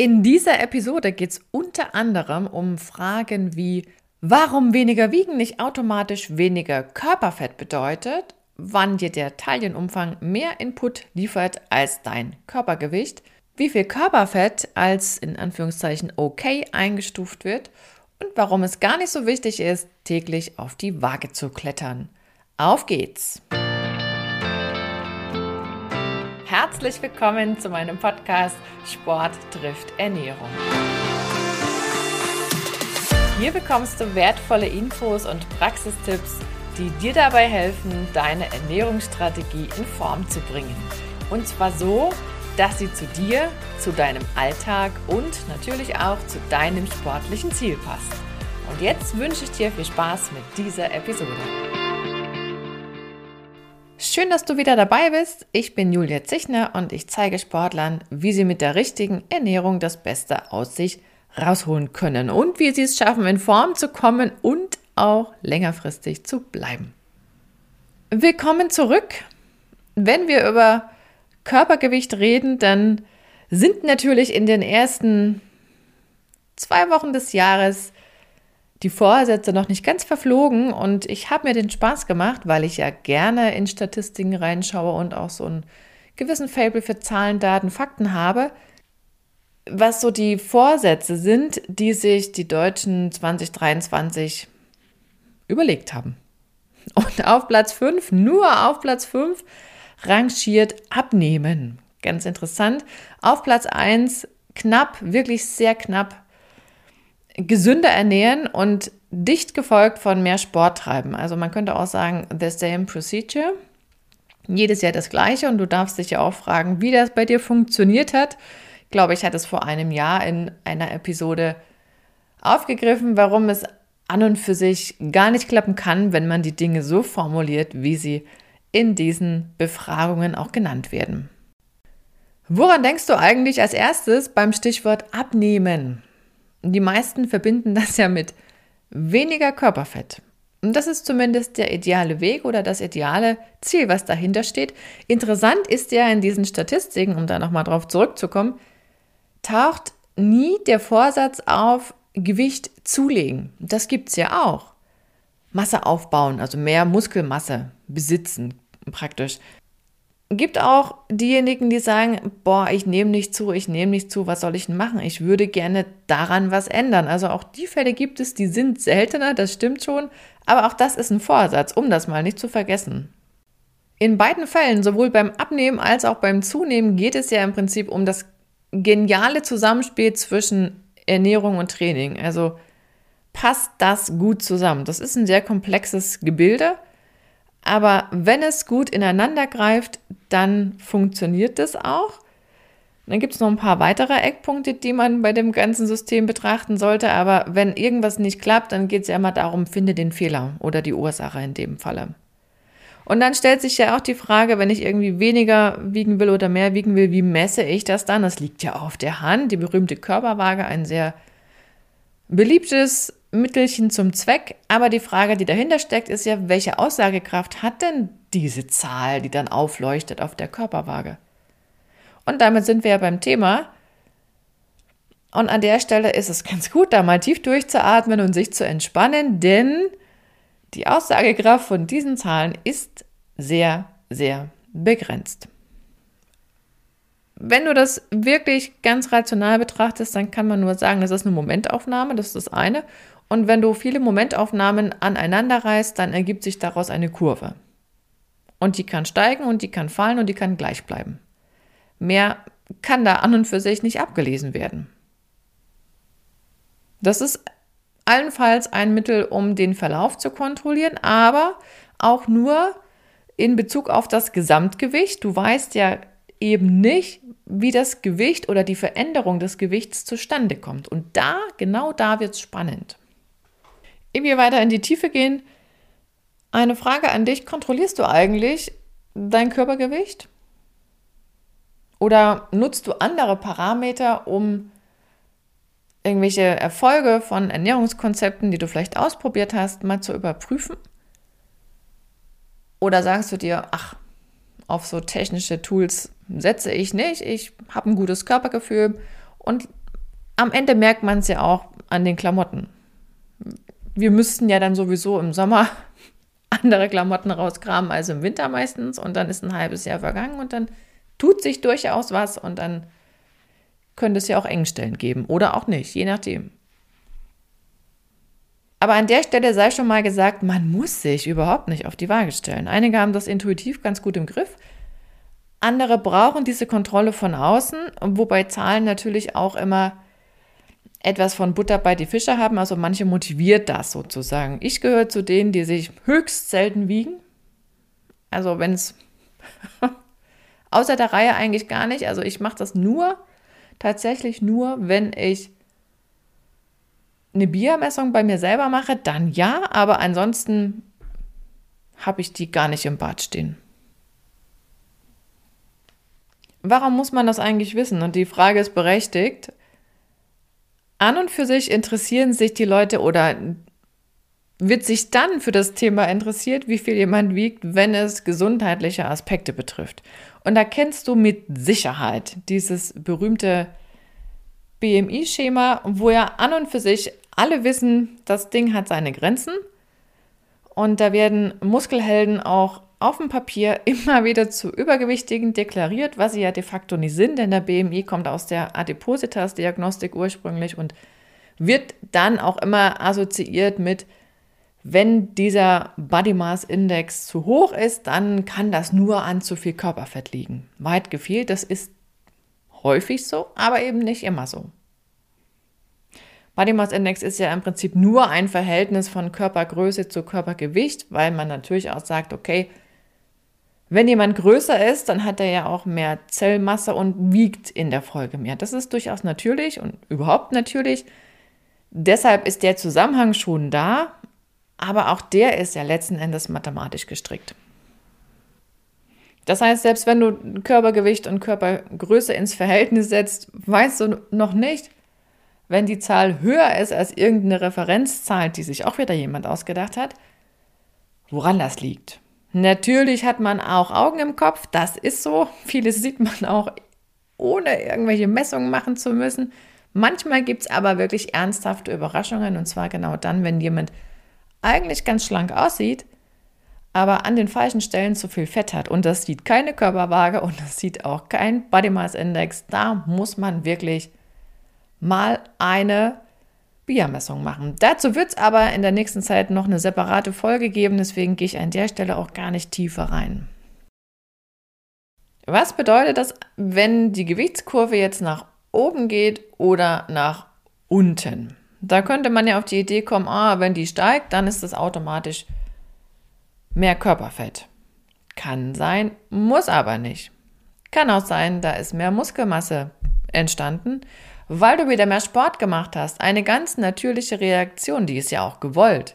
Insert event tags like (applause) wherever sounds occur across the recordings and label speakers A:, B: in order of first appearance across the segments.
A: In dieser Episode geht es unter anderem um Fragen wie, warum weniger wiegen nicht automatisch weniger Körperfett bedeutet, wann dir der Taillenumfang mehr Input liefert als dein Körpergewicht, wie viel Körperfett als in Anführungszeichen okay eingestuft wird und warum es gar nicht so wichtig ist, täglich auf die Waage zu klettern. Auf geht's! Herzlich willkommen zu meinem Podcast Sport trifft Ernährung. Hier bekommst du wertvolle Infos und Praxistipps, die dir dabei helfen, deine Ernährungsstrategie in Form zu bringen. Und zwar so, dass sie zu dir, zu deinem Alltag und natürlich auch zu deinem sportlichen Ziel passt. Und jetzt wünsche ich dir viel Spaß mit dieser Episode. Schön, dass du wieder dabei bist. Ich bin Julia Zichner und ich zeige Sportlern, wie sie mit der richtigen Ernährung das Beste aus sich rausholen können und wie sie es schaffen, in Form zu kommen und auch längerfristig zu bleiben. Willkommen zurück. Wenn wir über Körpergewicht reden, dann sind natürlich in den ersten zwei Wochen des Jahres die Vorsätze noch nicht ganz verflogen und ich habe mir den Spaß gemacht, weil ich ja gerne in Statistiken reinschaue und auch so einen gewissen Fable für Zahlen, Daten, Fakten habe, was so die Vorsätze sind, die sich die Deutschen 2023 überlegt haben. Und auf Platz 5, nur auf Platz 5, rangiert Abnehmen. Ganz interessant. Auf Platz 1 knapp, wirklich sehr knapp gesünder ernähren und dicht gefolgt von mehr Sport treiben. Also man könnte auch sagen, the same procedure. Jedes Jahr das gleiche und du darfst dich ja auch fragen, wie das bei dir funktioniert hat. Ich glaube, ich hatte es vor einem Jahr in einer Episode aufgegriffen, warum es an und für sich gar nicht klappen kann, wenn man die Dinge so formuliert, wie sie in diesen Befragungen auch genannt werden. Woran denkst du eigentlich als erstes beim Stichwort abnehmen? Die meisten verbinden das ja mit weniger Körperfett. Und das ist zumindest der ideale Weg oder das ideale Ziel, was dahinter steht. Interessant ist ja in diesen Statistiken, um da nochmal drauf zurückzukommen, taucht nie der Vorsatz auf, Gewicht zulegen. Das gibt es ja auch. Masse aufbauen, also mehr Muskelmasse besitzen praktisch gibt auch diejenigen, die sagen, boah, ich nehme nicht zu, ich nehme nicht zu, was soll ich denn machen? Ich würde gerne daran was ändern. Also auch die Fälle gibt es, die sind seltener, das stimmt schon, aber auch das ist ein Vorsatz, um das mal nicht zu vergessen. In beiden Fällen, sowohl beim Abnehmen als auch beim Zunehmen, geht es ja im Prinzip um das geniale Zusammenspiel zwischen Ernährung und Training. Also passt das gut zusammen. Das ist ein sehr komplexes Gebilde aber wenn es gut ineinander greift, dann funktioniert das auch. Dann gibt es noch ein paar weitere Eckpunkte, die man bei dem ganzen System betrachten sollte. Aber wenn irgendwas nicht klappt, dann geht es ja immer darum, finde den Fehler oder die Ursache in dem Falle. Und dann stellt sich ja auch die Frage, wenn ich irgendwie weniger wiegen will oder mehr wiegen will, wie messe ich das dann? Das liegt ja auf der Hand. Die berühmte Körperwaage, ein sehr beliebtes Mittelchen zum Zweck. Aber die Frage, die dahinter steckt, ist ja, welche Aussagekraft hat denn diese Zahl, die dann aufleuchtet auf der Körperwaage? Und damit sind wir ja beim Thema. Und an der Stelle ist es ganz gut, da mal tief durchzuatmen und sich zu entspannen, denn die Aussagekraft von diesen Zahlen ist sehr, sehr begrenzt. Wenn du das wirklich ganz rational betrachtest, dann kann man nur sagen, das ist eine Momentaufnahme, das ist das eine. Und wenn du viele Momentaufnahmen aneinander reißt, dann ergibt sich daraus eine Kurve. Und die kann steigen und die kann fallen und die kann gleich bleiben. Mehr kann da an und für sich nicht abgelesen werden. Das ist allenfalls ein Mittel, um den Verlauf zu kontrollieren, aber auch nur in Bezug auf das Gesamtgewicht. Du weißt ja eben nicht, wie das Gewicht oder die Veränderung des Gewichts zustande kommt. Und da, genau da wird es spannend. Wir weiter in die Tiefe gehen, eine Frage an dich. Kontrollierst du eigentlich dein Körpergewicht? Oder nutzt du andere Parameter, um irgendwelche Erfolge von Ernährungskonzepten, die du vielleicht ausprobiert hast, mal zu überprüfen? Oder sagst du dir, ach, auf so technische Tools setze ich nicht, ich habe ein gutes Körpergefühl und am Ende merkt man es ja auch an den Klamotten. Wir müssten ja dann sowieso im Sommer (laughs) andere Klamotten rauskramen als im Winter meistens und dann ist ein halbes Jahr vergangen und dann tut sich durchaus was und dann könnte es ja auch Engstellen geben oder auch nicht, je nachdem. Aber an der Stelle sei schon mal gesagt, man muss sich überhaupt nicht auf die Waage stellen. Einige haben das intuitiv ganz gut im Griff. Andere brauchen diese Kontrolle von außen, wobei Zahlen natürlich auch immer etwas von Butter bei die Fische haben. Also manche motiviert das sozusagen. Ich gehöre zu denen, die sich höchst selten wiegen. Also wenn es (laughs) außer der Reihe eigentlich gar nicht. Also ich mache das nur, tatsächlich nur, wenn ich eine Biermessung bei mir selber mache, dann ja, aber ansonsten habe ich die gar nicht im Bad stehen. Warum muss man das eigentlich wissen? Und die Frage ist berechtigt. An und für sich interessieren sich die Leute oder wird sich dann für das Thema interessiert, wie viel jemand wiegt, wenn es gesundheitliche Aspekte betrifft. Und da kennst du mit Sicherheit dieses berühmte BMI-Schema, wo ja an und für sich alle wissen, das Ding hat seine Grenzen. Und da werden Muskelhelden auch auf dem Papier (laughs) immer wieder zu Übergewichtigen deklariert, was sie ja de facto nicht sind, denn der BMI kommt aus der Adipositas-Diagnostik ursprünglich und wird dann auch immer assoziiert mit, wenn dieser Body Mass Index zu hoch ist, dann kann das nur an zu viel Körperfett liegen. Weit gefehlt, das ist häufig so, aber eben nicht immer so. Body Mass Index ist ja im Prinzip nur ein Verhältnis von Körpergröße zu Körpergewicht, weil man natürlich auch sagt, okay, wenn jemand größer ist, dann hat er ja auch mehr Zellmasse und wiegt in der Folge mehr. Das ist durchaus natürlich und überhaupt natürlich. Deshalb ist der Zusammenhang schon da, aber auch der ist ja letzten Endes mathematisch gestrickt. Das heißt, selbst wenn du Körpergewicht und Körpergröße ins Verhältnis setzt, weißt du noch nicht, wenn die Zahl höher ist als irgendeine Referenzzahl, die sich auch wieder jemand ausgedacht hat, woran das liegt. Natürlich hat man auch Augen im Kopf, das ist so. Vieles sieht man auch ohne irgendwelche Messungen machen zu müssen. Manchmal gibt es aber wirklich ernsthafte Überraschungen und zwar genau dann, wenn jemand eigentlich ganz schlank aussieht, aber an den falschen Stellen zu viel Fett hat. Und das sieht keine Körperwaage und das sieht auch kein Body Mass Index. Da muss man wirklich mal eine Biermessung machen. Dazu wird es aber in der nächsten Zeit noch eine separate Folge geben, deswegen gehe ich an der Stelle auch gar nicht tiefer rein. Was bedeutet das, wenn die Gewichtskurve jetzt nach oben geht oder nach unten? Da könnte man ja auf die Idee kommen, ah, wenn die steigt, dann ist das automatisch mehr Körperfett. Kann sein, muss aber nicht. Kann auch sein, da ist mehr Muskelmasse entstanden weil du wieder mehr Sport gemacht hast. Eine ganz natürliche Reaktion, die ist ja auch gewollt.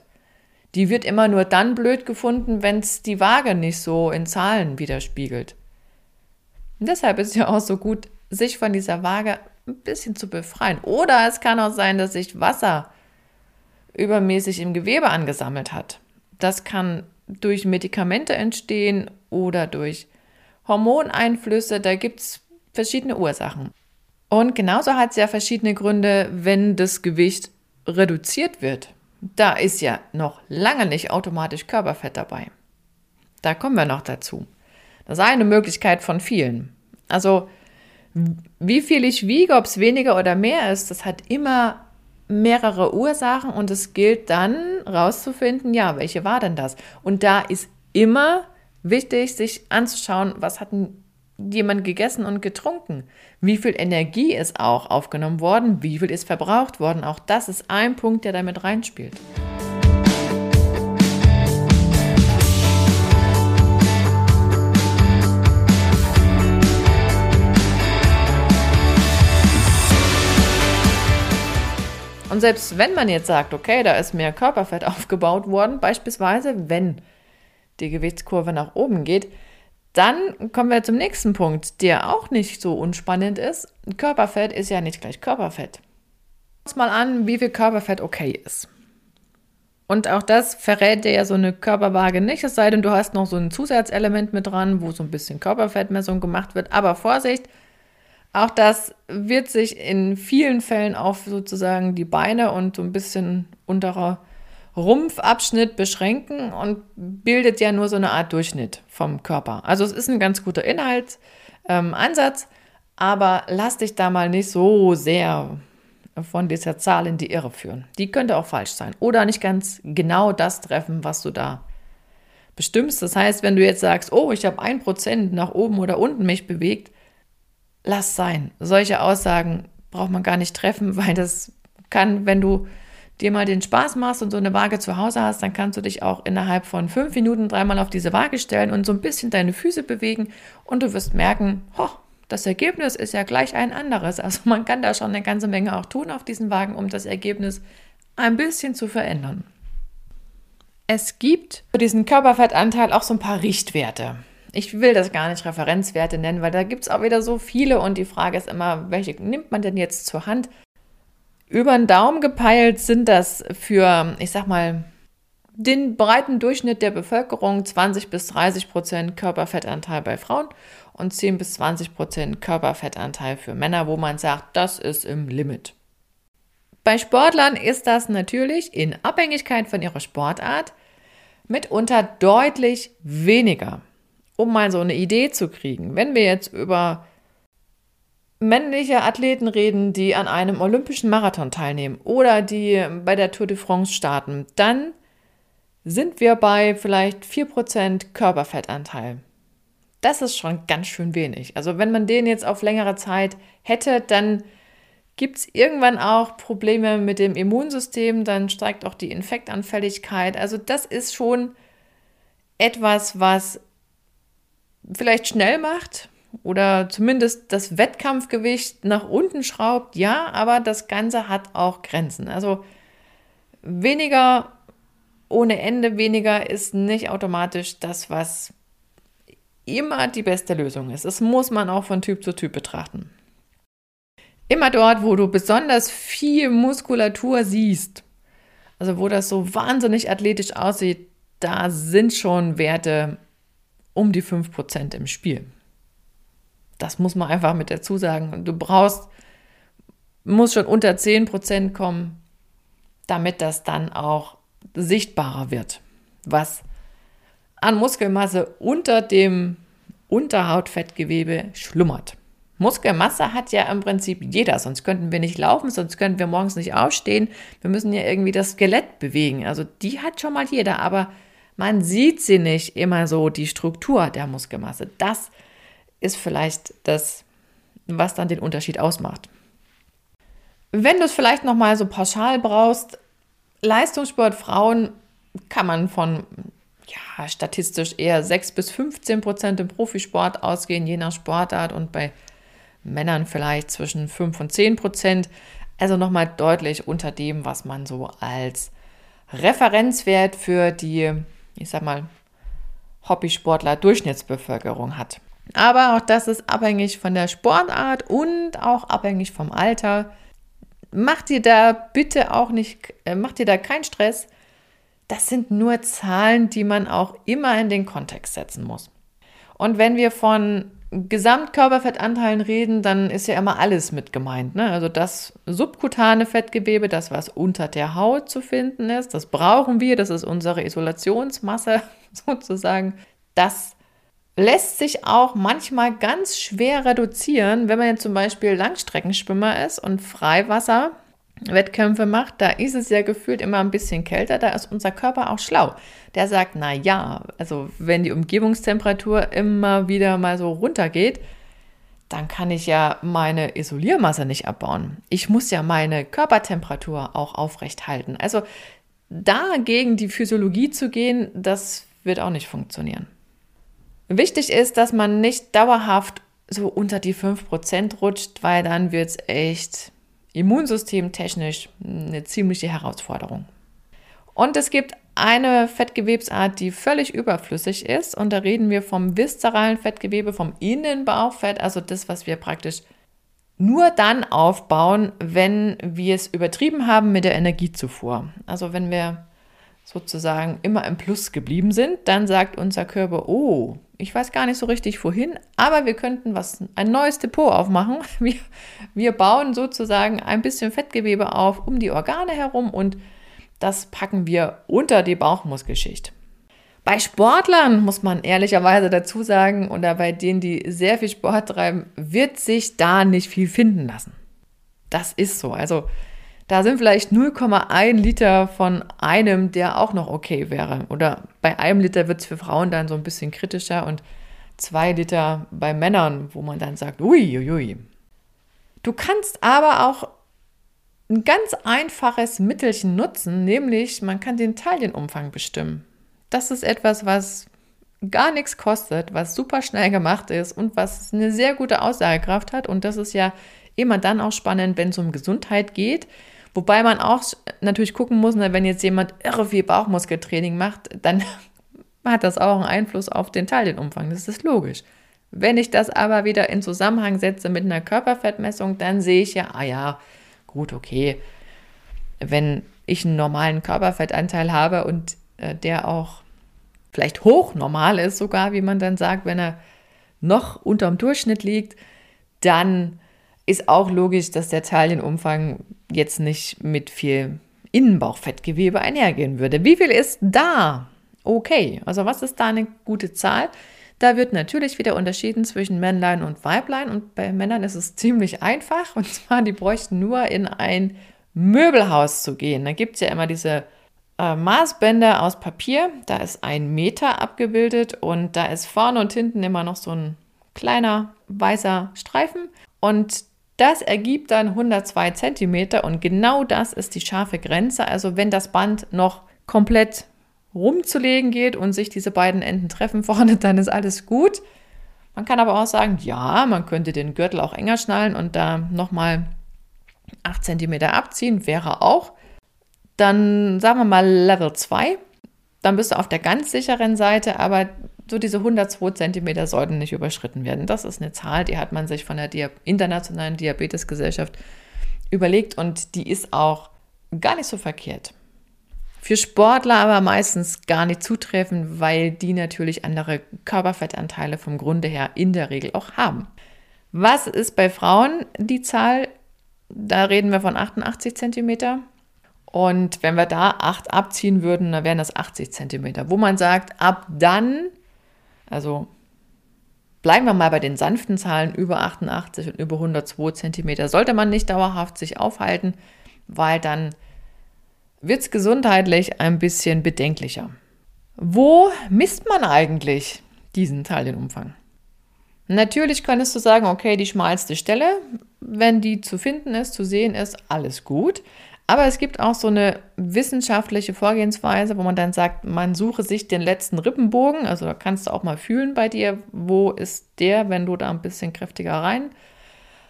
A: Die wird immer nur dann blöd gefunden, wenn es die Waage nicht so in Zahlen widerspiegelt. Und deshalb ist ja auch so gut, sich von dieser Waage ein bisschen zu befreien. Oder es kann auch sein, dass sich Wasser übermäßig im Gewebe angesammelt hat. Das kann durch Medikamente entstehen oder durch Hormoneinflüsse. Da gibt es verschiedene Ursachen. Und genauso hat es ja verschiedene Gründe, wenn das Gewicht reduziert wird. Da ist ja noch lange nicht automatisch Körperfett dabei. Da kommen wir noch dazu. Das ist eine Möglichkeit von vielen. Also, wie viel ich wiege, ob es weniger oder mehr ist, das hat immer mehrere Ursachen und es gilt dann rauszufinden, ja, welche war denn das? Und da ist immer wichtig, sich anzuschauen, was hatten jemand gegessen und getrunken? Wie viel Energie ist auch aufgenommen worden? Wie viel ist verbraucht worden? Auch das ist ein Punkt, der damit reinspielt. Und selbst wenn man jetzt sagt, okay, da ist mehr Körperfett (laughs) aufgebaut worden, beispielsweise wenn die Gewichtskurve nach oben geht, dann kommen wir zum nächsten Punkt, der auch nicht so unspannend ist. Körperfett ist ja nicht gleich Körperfett. Schauen uns mal an, wie viel Körperfett okay ist. Und auch das verrät dir ja so eine Körperwaage nicht, es sei denn, du hast noch so ein Zusatzelement mit dran, wo so ein bisschen Körperfettmessung gemacht wird. Aber Vorsicht, Auch das wird sich in vielen Fällen auf sozusagen die Beine und so ein bisschen unterer Rumpfabschnitt beschränken und bildet ja nur so eine Art Durchschnitt vom Körper. Also es ist ein ganz guter Inhaltsansatz, ähm, aber lass dich da mal nicht so sehr von dieser Zahl in die Irre führen. Die könnte auch falsch sein oder nicht ganz genau das treffen, was du da bestimmst. Das heißt, wenn du jetzt sagst, oh, ich habe ein Prozent nach oben oder unten mich bewegt, lass sein. Solche Aussagen braucht man gar nicht treffen, (laughs) weil das kann, wenn du dir mal den Spaß machst und so eine Waage zu Hause hast, dann kannst du dich auch innerhalb von fünf Minuten dreimal auf diese Waage stellen und so ein bisschen deine Füße bewegen und du wirst merken, ho, das Ergebnis ist ja gleich ein anderes. Also man kann da schon eine ganze Menge auch tun auf diesen Wagen, um das Ergebnis ein bisschen zu verändern. Es gibt für diesen Körperfettanteil auch so ein paar Richtwerte. Ich will das gar nicht Referenzwerte nennen, weil da gibt es auch wieder so viele und die Frage ist immer, welche nimmt man denn jetzt zur Hand? Über den Daumen gepeilt sind das für, ich sag mal, den breiten Durchschnitt der Bevölkerung 20 bis 30 Prozent Körperfettanteil bei Frauen und 10 bis 20 Prozent Körperfettanteil für Männer, wo man sagt, das ist im Limit. Bei Sportlern ist das natürlich in Abhängigkeit von ihrer Sportart mitunter deutlich weniger. Um mal so eine Idee zu kriegen, wenn wir jetzt über männliche Athleten reden, die an einem olympischen Marathon teilnehmen oder die bei der Tour de France starten, dann sind wir bei vielleicht 4% Körperfettanteil. Das ist schon ganz schön wenig. Also wenn man den jetzt auf längere Zeit hätte, dann gibt es irgendwann auch Probleme mit dem Immunsystem, dann steigt auch die Infektanfälligkeit. Also das ist schon etwas, was vielleicht schnell macht oder zumindest das Wettkampfgewicht nach unten schraubt, ja, aber das Ganze hat auch Grenzen. Also weniger ohne Ende, weniger ist nicht automatisch das, was immer die beste Lösung ist. Das muss man auch von Typ zu Typ betrachten. Immer dort, wo du besonders viel Muskulatur siehst, also wo das so wahnsinnig athletisch aussieht, da sind schon Werte um die 5% im Spiel. Das muss man einfach mit dazu sagen. Du brauchst, muss schon unter 10% kommen, damit das dann auch sichtbarer wird, was an Muskelmasse unter dem Unterhautfettgewebe schlummert. Muskelmasse hat ja im Prinzip jeder, sonst könnten wir nicht laufen, sonst könnten wir morgens nicht aufstehen. Wir müssen ja irgendwie das Skelett bewegen. Also die hat schon mal jeder, aber man sieht sie nicht immer so, die Struktur der Muskelmasse. Das ist vielleicht das, was dann den Unterschied ausmacht. Wenn du es vielleicht noch mal so pauschal brauchst, Leistungssport Frauen kann man von ja, statistisch eher 6 bis 15 Prozent im Profisport ausgehen, je nach Sportart und bei Männern vielleicht zwischen 5 und 10 Prozent. Also nochmal deutlich unter dem, was man so als Referenzwert für die, ich sag mal, Hobbysportler Durchschnittsbevölkerung hat. Aber auch das ist abhängig von der Sportart und auch abhängig vom Alter. Mach dir da bitte auch nicht, äh, mach dir da keinen Stress. Das sind nur Zahlen, die man auch immer in den Kontext setzen muss. Und wenn wir von Gesamtkörperfettanteilen reden, dann ist ja immer alles mit gemeint. Ne? Also das subkutane Fettgewebe, das, was unter der Haut zu finden ist, das brauchen wir, das ist unsere Isolationsmasse (laughs) sozusagen. Das lässt sich auch manchmal ganz schwer reduzieren, wenn man jetzt zum Beispiel Langstreckenschwimmer ist und Freiwasser Wettkämpfe macht, da ist es ja gefühlt immer ein bisschen kälter, da ist unser Körper auch schlau. Der sagt, na ja, also wenn die Umgebungstemperatur immer wieder mal so runtergeht, dann kann ich ja meine Isoliermasse nicht abbauen. Ich muss ja meine Körpertemperatur auch aufrecht halten. Also da gegen die Physiologie zu gehen, das wird auch nicht funktionieren. Wichtig ist, dass man nicht dauerhaft so unter die 5% rutscht, weil dann wird es echt immunsystemtechnisch eine ziemliche Herausforderung. Und es gibt eine Fettgewebsart, die völlig überflüssig ist. Und da reden wir vom viszeralen Fettgewebe, vom Innenbauchfett, also das, was wir praktisch nur dann aufbauen, wenn wir es übertrieben haben mit der Energiezufuhr. Also wenn wir sozusagen immer im Plus geblieben sind, dann sagt unser Körper, oh, Ich weiß gar nicht so richtig wohin, aber wir könnten was, ein neues Depot aufmachen. (laughs) Wir, wir bauen sozusagen ein bisschen Fettgewebe auf um die Organe herum und das packen wir unter die Bauchmuskelschicht. Bei Sportlern muss man ehrlicherweise dazu sagen, oder bei denen, die sehr viel Sport treiben, wird sich da nicht viel finden lassen. Das ist so. Also da sind vielleicht 0,1 Liter von einem, der auch noch okay wäre. Oder bei einem Liter wird es für Frauen dann so ein bisschen kritischer und zwei Liter bei Männern, wo man dann sagt, ui, ui, ui. Du kannst aber auch ein ganz einfaches Mittelchen nutzen, nämlich man kann den Taillenumfang bestimmen. Das ist etwas, was gar nichts kostet, was super schnell gemacht ist und was eine sehr gute Aussagekraft hat. Und das ist ja immer dann auch spannend, wenn es um Gesundheit geht. Wobei man auch natürlich gucken muss, ne, wenn jetzt jemand irre viel Bauchmuskeltraining macht, dann (laughs) hat das auch einen Einfluss auf den Taillenumfang. Das ist logisch. Wenn ich das aber wieder in Zusammenhang setze mit einer Körperfettmessung, dann sehe ich ja, ah ja, gut, okay, wenn ich einen normalen Körperfettanteil habe und äh, der auch vielleicht hoch normal ist sogar, wie man dann sagt, wenn er noch unterm Durchschnitt liegt, dann ist auch logisch, dass der Taillenumfang jetzt nicht mit viel Innenbauchfettgewebe einhergehen würde. Wie viel ist da? Okay, also was ist da eine gute Zahl? Da wird natürlich wieder unterschieden zwischen Männlein und Weiblein und bei Männern ist es (laughs) ziemlich einfach und zwar, die bräuchten nur in ein Möbelhaus zu gehen. Da gibt es ja immer diese äh, Maßbänder aus Papier, da ist ein Meter abgebildet und da ist vorne und hinten immer noch so ein kleiner weißer Streifen und das ergibt dann 102 cm und genau das ist die scharfe Grenze. Also wenn das Band noch komplett rumzulegen geht und sich diese beiden Enden treffen vorne, (laughs) dann ist alles gut. Man kann aber auch sagen, ja, man könnte den Gürtel auch enger schnallen und da nochmal 8 cm abziehen, wäre auch. Dann sagen wir mal Level 2. Dann bist du auf der ganz sicheren Seite, aber so diese 102 cm sollten nicht überschritten werden. Das ist eine Zahl, die hat man sich von der Dia Internationalen Diabetesgesellschaft überlegt und die ist auch gar nicht so verkehrt. Für Sportler aber meistens gar nicht zutreffend, weil die natürlich andere Körperfettanteile vom Grunde her in der Regel auch haben. Was ist bei Frauen die Zahl? Da reden wir von 88 cm. Und wenn wir da 8 abziehen würden, dann wären das 80 cm. Wo man sagt, ab dann also bleiben wir mal bei den sanften Zahlen über 88 und über 102 cm. Sollte man nicht dauerhaft sich aufhalten, weil dann wird es gesundheitlich ein bisschen bedenklicher. Wo misst man eigentlich diesen Taillenumfang? Natürlich könntest du sagen, okay, die schmalste Stelle, wenn die zu finden ist, zu sehen ist, alles gut. Aber es gibt auch so eine wissenschaftliche Vorgehensweise, wo man dann sagt, man suche sich den letzten Rippenbogen. Also da kannst du auch mal fühlen bei dir, wo ist der, wenn du da ein bisschen kräftiger rein,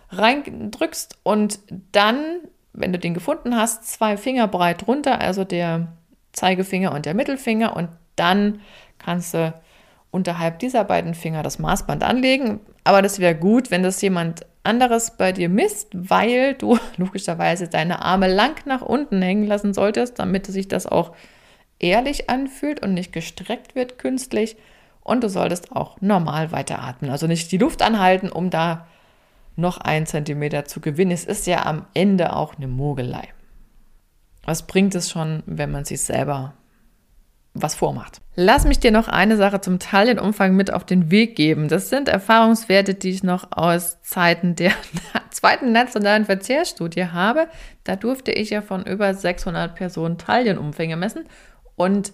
A: rein drückst. Und dann, wenn du den gefunden hast, zwei Finger breit runter, also der Zeigefinger und der Mittelfinger. Und dann kannst du unterhalb dieser beiden Finger das Maßband anlegen. Aber das wäre gut, wenn das jemand anderes bei dir misst, weil du (laughs) logischerweise deine Arme lang nach unten hängen lassen solltest, damit sich das auch ehrlich anfühlt und nicht gestreckt wird künstlich. Und du solltest auch normal weiteratmen. Also nicht die Luft anhalten, um da noch einen Zentimeter zu gewinnen. Es ist ja am Ende auch eine Mogelei. Was bringt es schon, wenn man sich selber was vormacht. Lass mich dir noch eine Sache zum Taillenumfang mit auf den Weg geben. Das sind Erfahrungswerte, die ich noch aus Zeiten der (laughs) zweiten nationalen Verzehrstudie habe. Da durfte ich ja von über 600 Personen Taillenumfänge messen. Und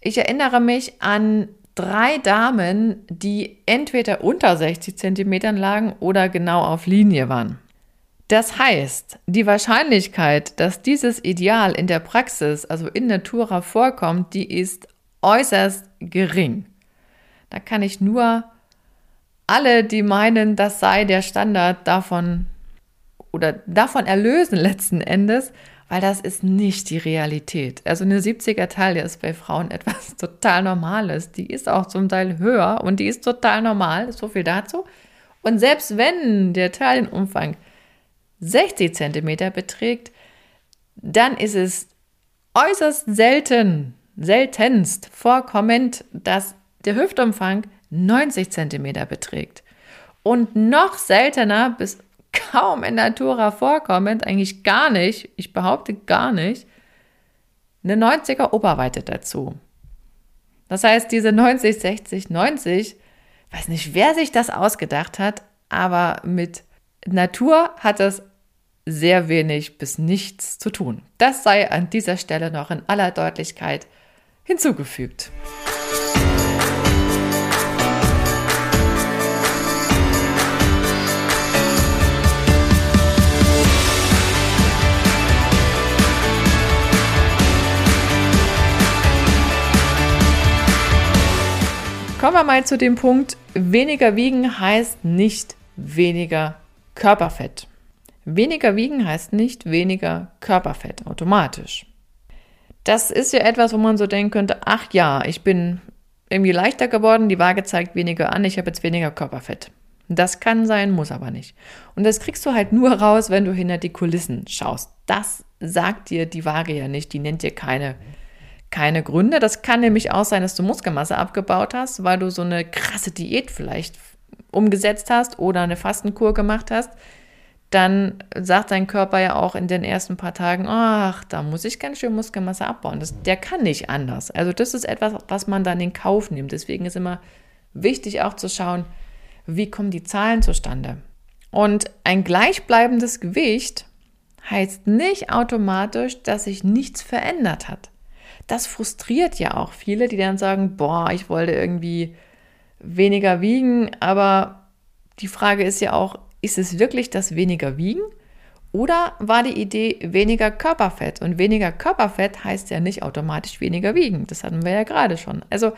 A: ich erinnere mich an drei Damen, die entweder unter 60 Zentimetern lagen oder genau auf Linie waren. Das heißt, die Wahrscheinlichkeit, dass dieses Ideal in der Praxis, also in Natura vorkommt, die ist äußerst gering. Da kann ich nur alle, die meinen, das sei der Standard davon oder davon erlösen letzten Endes, weil das ist nicht die Realität. Also eine 70er Taille ist bei Frauen (laughs) etwas total Normales. Die ist auch zum Teil höher und die ist total normal. So viel dazu. Und selbst wenn der Taillenumfang 60 cm beträgt, dann ist es äußerst selten, seltenst vorkommend, dass der Hüftumfang 90 cm beträgt. Und noch seltener bis kaum in Natura vorkommend, eigentlich gar nicht, ich behaupte gar nicht, eine 90er Oberweite dazu. Das heißt, diese 90, 60, 90, weiß nicht, wer sich das ausgedacht hat, aber mit Natur hat es sehr wenig bis nichts zu tun. Das sei an dieser Stelle noch in aller Deutlichkeit hinzugefügt. Kommen wir mal zu dem Punkt, weniger wiegen heißt nicht weniger Körperfett. Weniger wiegen heißt nicht weniger Körperfett automatisch. Das ist ja etwas, wo man so denken könnte, ach ja, ich bin irgendwie leichter geworden, die Waage zeigt weniger an, ich habe jetzt weniger Körperfett. Das kann sein, muss aber nicht. Und das kriegst du halt nur raus, wenn du hinter die Kulissen schaust. Das sagt dir die Waage ja nicht, die nennt dir keine keine Gründe. Das kann nämlich auch sein, dass du Muskelmasse abgebaut hast, weil du so eine krasse Diät vielleicht umgesetzt hast oder eine Fastenkur gemacht hast. Dann sagt dein Körper ja auch in den ersten paar Tagen, ach, da muss ich ganz schön Muskelmasse abbauen. Das, der kann nicht anders. Also das ist etwas, was man dann in Kauf nimmt. Deswegen ist immer wichtig auch zu schauen, wie kommen die Zahlen zustande. Und ein gleichbleibendes Gewicht heißt nicht automatisch, dass sich nichts verändert hat das frustriert ja auch viele, die dann sagen, boah, ich wollte irgendwie weniger wiegen, aber die Frage ist ja auch, ist es wirklich das weniger wiegen? Oder war die Idee weniger Körperfett? Und weniger Körperfett heißt ja nicht automatisch weniger wiegen. Das hatten wir ja gerade schon. Also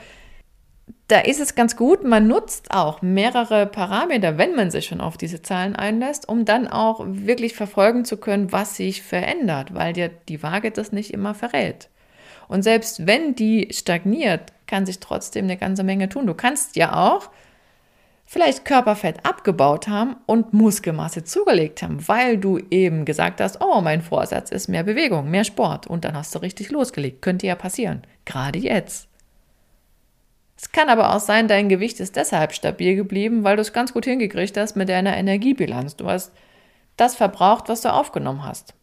A: da ist es ganz gut, man nutzt auch mehrere Parameter, wenn man sich schon auf diese Zahlen einlässt, um dann auch wirklich verfolgen zu können, was sich verändert, weil dir die Waage das nicht immer verrät. Und selbst wenn die stagniert, kann sich trotzdem eine ganze Menge tun. Du kannst ja auch vielleicht Körperfett abgebaut haben und Muskelmasse zugelegt haben, weil du eben gesagt hast, oh, mein Vorsatz ist mehr Bewegung, mehr Sport und dann hast du richtig losgelegt. Könnte ja passieren, gerade jetzt. Es kann aber auch sein, dein Gewicht ist deshalb stabil geblieben, weil du es ganz gut hingekriegt hast mit deiner Energiebilanz. Du hast das verbraucht, was du aufgenommen hast.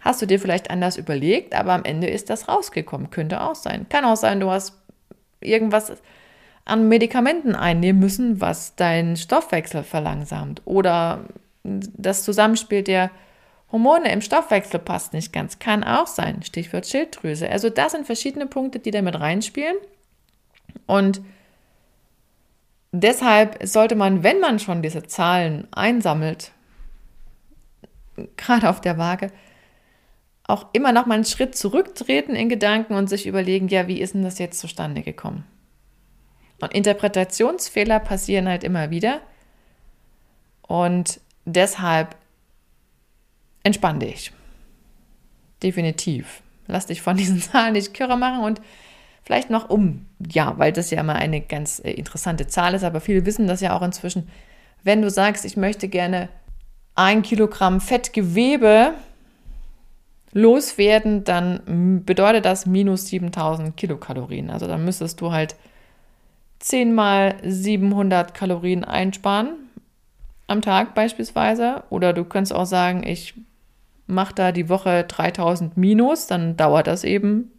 A: Hast du dir vielleicht anders überlegt, aber am Ende ist das rausgekommen. Könnte auch sein. Kann auch sein, du hast irgendwas an Medikamenten einnehmen müssen, was deinen Stoffwechsel verlangsamt. Oder das Zusammenspiel der Hormone im Stoffwechsel passt nicht ganz. Kann auch sein. Stichwort Schilddrüse. Also das sind verschiedene Punkte, die damit reinspielen. Und deshalb sollte man, wenn man schon diese Zahlen einsammelt, gerade auf der Waage, auch immer noch mal einen Schritt zurücktreten in Gedanken und sich überlegen, ja, wie ist denn das jetzt zustande gekommen? Und Interpretationsfehler passieren halt immer wieder. Und deshalb entspann dich. Definitiv. Lass dich von (laughs) diesen Zahlen nicht kirre machen und vielleicht noch um, ja, weil das ja immer eine ganz äh, interessante Zahl ist, aber viele wissen das ja auch inzwischen. Wenn du sagst, ich möchte gerne ein Kilogramm Fettgewebe loswerden, dann bedeutet das minus 7000 Kilokalorien. Also dann müsstest du halt 10 mal 700 Kalorien einsparen am Tag beispielsweise. Oder du könntest auch sagen, ich mache da die Woche 3000 minus, dann dauert das eben,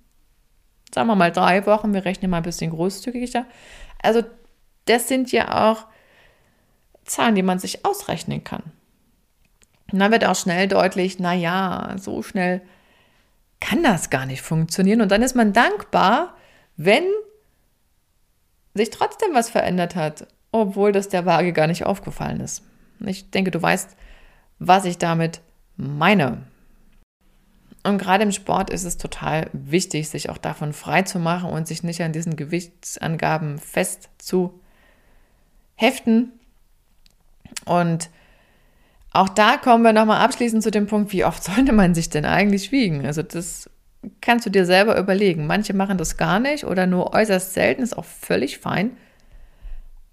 A: sagen wir mal, drei Wochen. Wir rechnen mal ein bisschen großzügiger. Also das sind ja auch Zahlen, die man sich ausrechnen kann. Und dann wird auch schnell deutlich, naja, so schnell kann das gar nicht funktionieren. Und dann ist man dankbar, wenn sich trotzdem was verändert hat, obwohl das der Waage gar nicht aufgefallen ist. Ich denke, du weißt, was ich damit meine. Und gerade im Sport ist es total wichtig, sich auch davon frei zu machen und sich nicht an diesen Gewichtsangaben fest zu heften. Und auch da kommen wir nochmal abschließend zu dem Punkt, wie oft (laughs) sollte man sich denn eigentlich wiegen? Also das kannst du dir selber überlegen. Manche machen das gar nicht oder nur äußerst selten, ist auch völlig fein.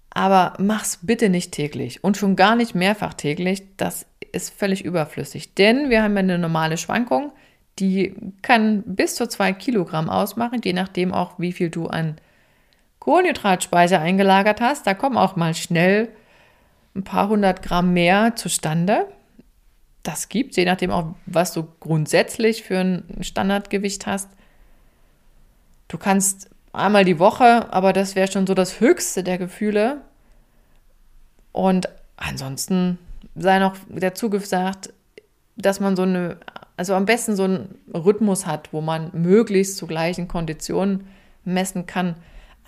A: Aber mach's bitte nicht täglich und schon gar nicht mehrfach täglich. Das ist völlig überflüssig. Denn wir haben ja eine normale Schwankung, die kann bis zu zwei Kilogramm ausmachen, je nachdem auch, wie viel du an Kohlenhydratspeicher eingelagert hast, da kommen auch mal schnell ein paar hundert Gramm mehr zustande. Das gibt, je nachdem auch, was du grundsätzlich für ein Standardgewicht hast. Du kannst einmal die Woche, aber das wäre schon so das höchste der Gefühle. Und ansonsten sei noch dazu gesagt, dass man so eine, also am besten so einen Rhythmus hat, wo man möglichst zu gleichen Konditionen messen kann.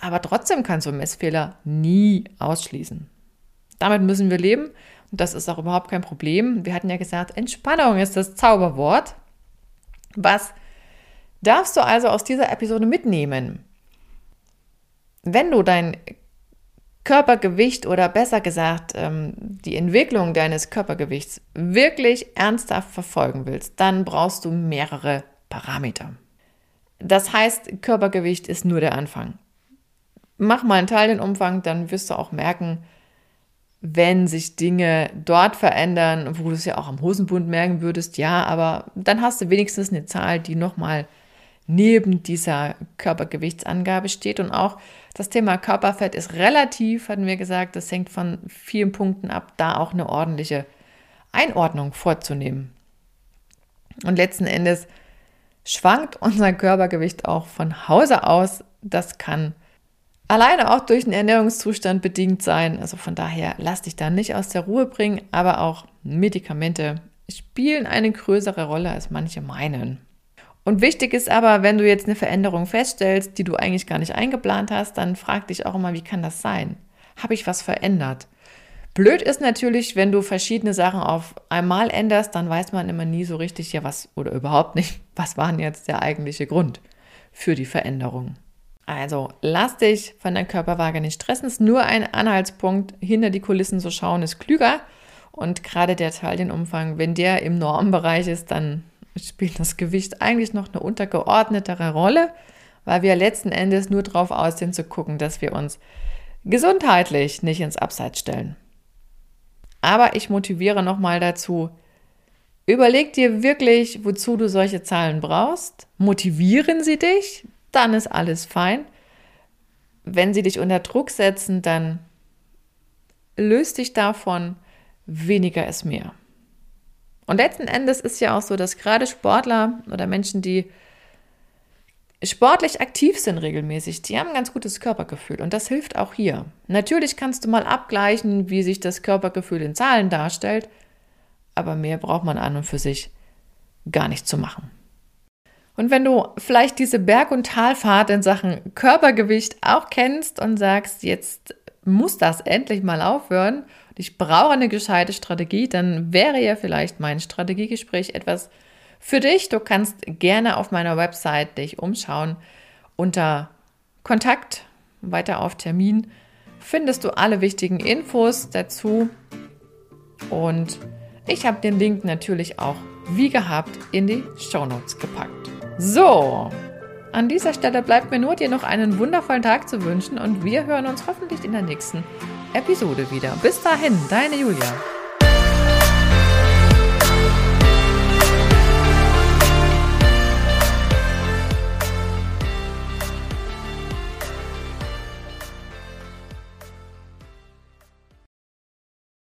A: Aber trotzdem kannst du Messfehler nie ausschließen. Damit müssen wir leben und das ist auch überhaupt kein Problem. Wir hatten ja gesagt, Entspannung ist das Zauberwort. Was darfst du also aus dieser Episode mitnehmen? Wenn du dein Körpergewicht oder besser gesagt ähm, die Entwicklung deines Körpergewichts wirklich ernsthaft verfolgen willst, dann brauchst du mehrere Parameter. Das heißt, Körpergewicht ist nur der Anfang. Mach mal einen Teil den Umfang, dann wirst du auch merken, wenn sich Dinge dort verändern, wo du es ja auch am Hosenbund merken würdest, ja, aber dann hast du wenigstens eine Zahl, die nochmal neben dieser Körpergewichtsangabe steht. Und auch das Thema Körperfett ist relativ, hatten wir gesagt, das hängt von vielen Punkten ab, da auch eine ordentliche Einordnung vorzunehmen. Und letzten Endes schwankt unser Körpergewicht auch von Hause aus. Das kann alleine auch durch den Ernährungszustand bedingt sein. Also von daher lass dich da nicht aus der Ruhe bringen, aber auch Medikamente spielen eine größere Rolle, als manche meinen. Und wichtig ist aber, wenn du jetzt eine Veränderung feststellst, die du eigentlich gar nicht eingeplant hast, dann frag dich auch immer, wie kann das sein? Habe ich was verändert? Blöd ist natürlich, wenn du verschiedene Sachen auf einmal änderst, dann weiß man immer nie so richtig, ja, was oder überhaupt nicht, was war denn jetzt der eigentliche Grund für die Veränderung. Also lass dich von der Körperwaage nicht stressen, ist nur ein Anhaltspunkt. Hinter die Kulissen zu schauen ist klüger. Und gerade der Teilchenumfang, wenn der im Normbereich ist, dann spielt das Gewicht eigentlich noch eine untergeordnetere Rolle, weil wir letzten Endes nur darauf aus sind zu gucken, dass wir uns gesundheitlich nicht ins Abseits stellen. Aber ich motiviere nochmal dazu, überleg dir wirklich, wozu du solche Zahlen brauchst. Motivieren sie dich, dann ist alles fein. Wenn sie dich unter Druck setzen, dann löst dich davon, weniger ist mehr. Und letzten Endes ist ja auch so, dass gerade Sportler oder Menschen, die sportlich aktiv sind regelmäßig, die haben ein ganz gutes Körpergefühl und das hilft auch hier. Natürlich kannst du mal abgleichen, wie sich das Körpergefühl in Zahlen darstellt, aber mehr braucht man an und für sich gar nicht zu machen. Und wenn du vielleicht diese Berg- und Talfahrt in Sachen Körpergewicht auch kennst und sagst, jetzt muss das endlich mal aufhören ich brauche eine gescheite Strategie, dann wäre ja vielleicht mein Strategiegespräch etwas für dich. Du kannst gerne auf meiner Website dich umschauen. Unter Kontakt, weiter auf Termin, findest du alle wichtigen Infos dazu. Und ich habe den Link natürlich auch wie gehabt in die Show Notes gepackt. So, an dieser Stelle bleibt mir nur dir noch einen wundervollen Tag zu wünschen und wir hören uns hoffentlich in der nächsten Episode wieder. Bis dahin, deine Julia.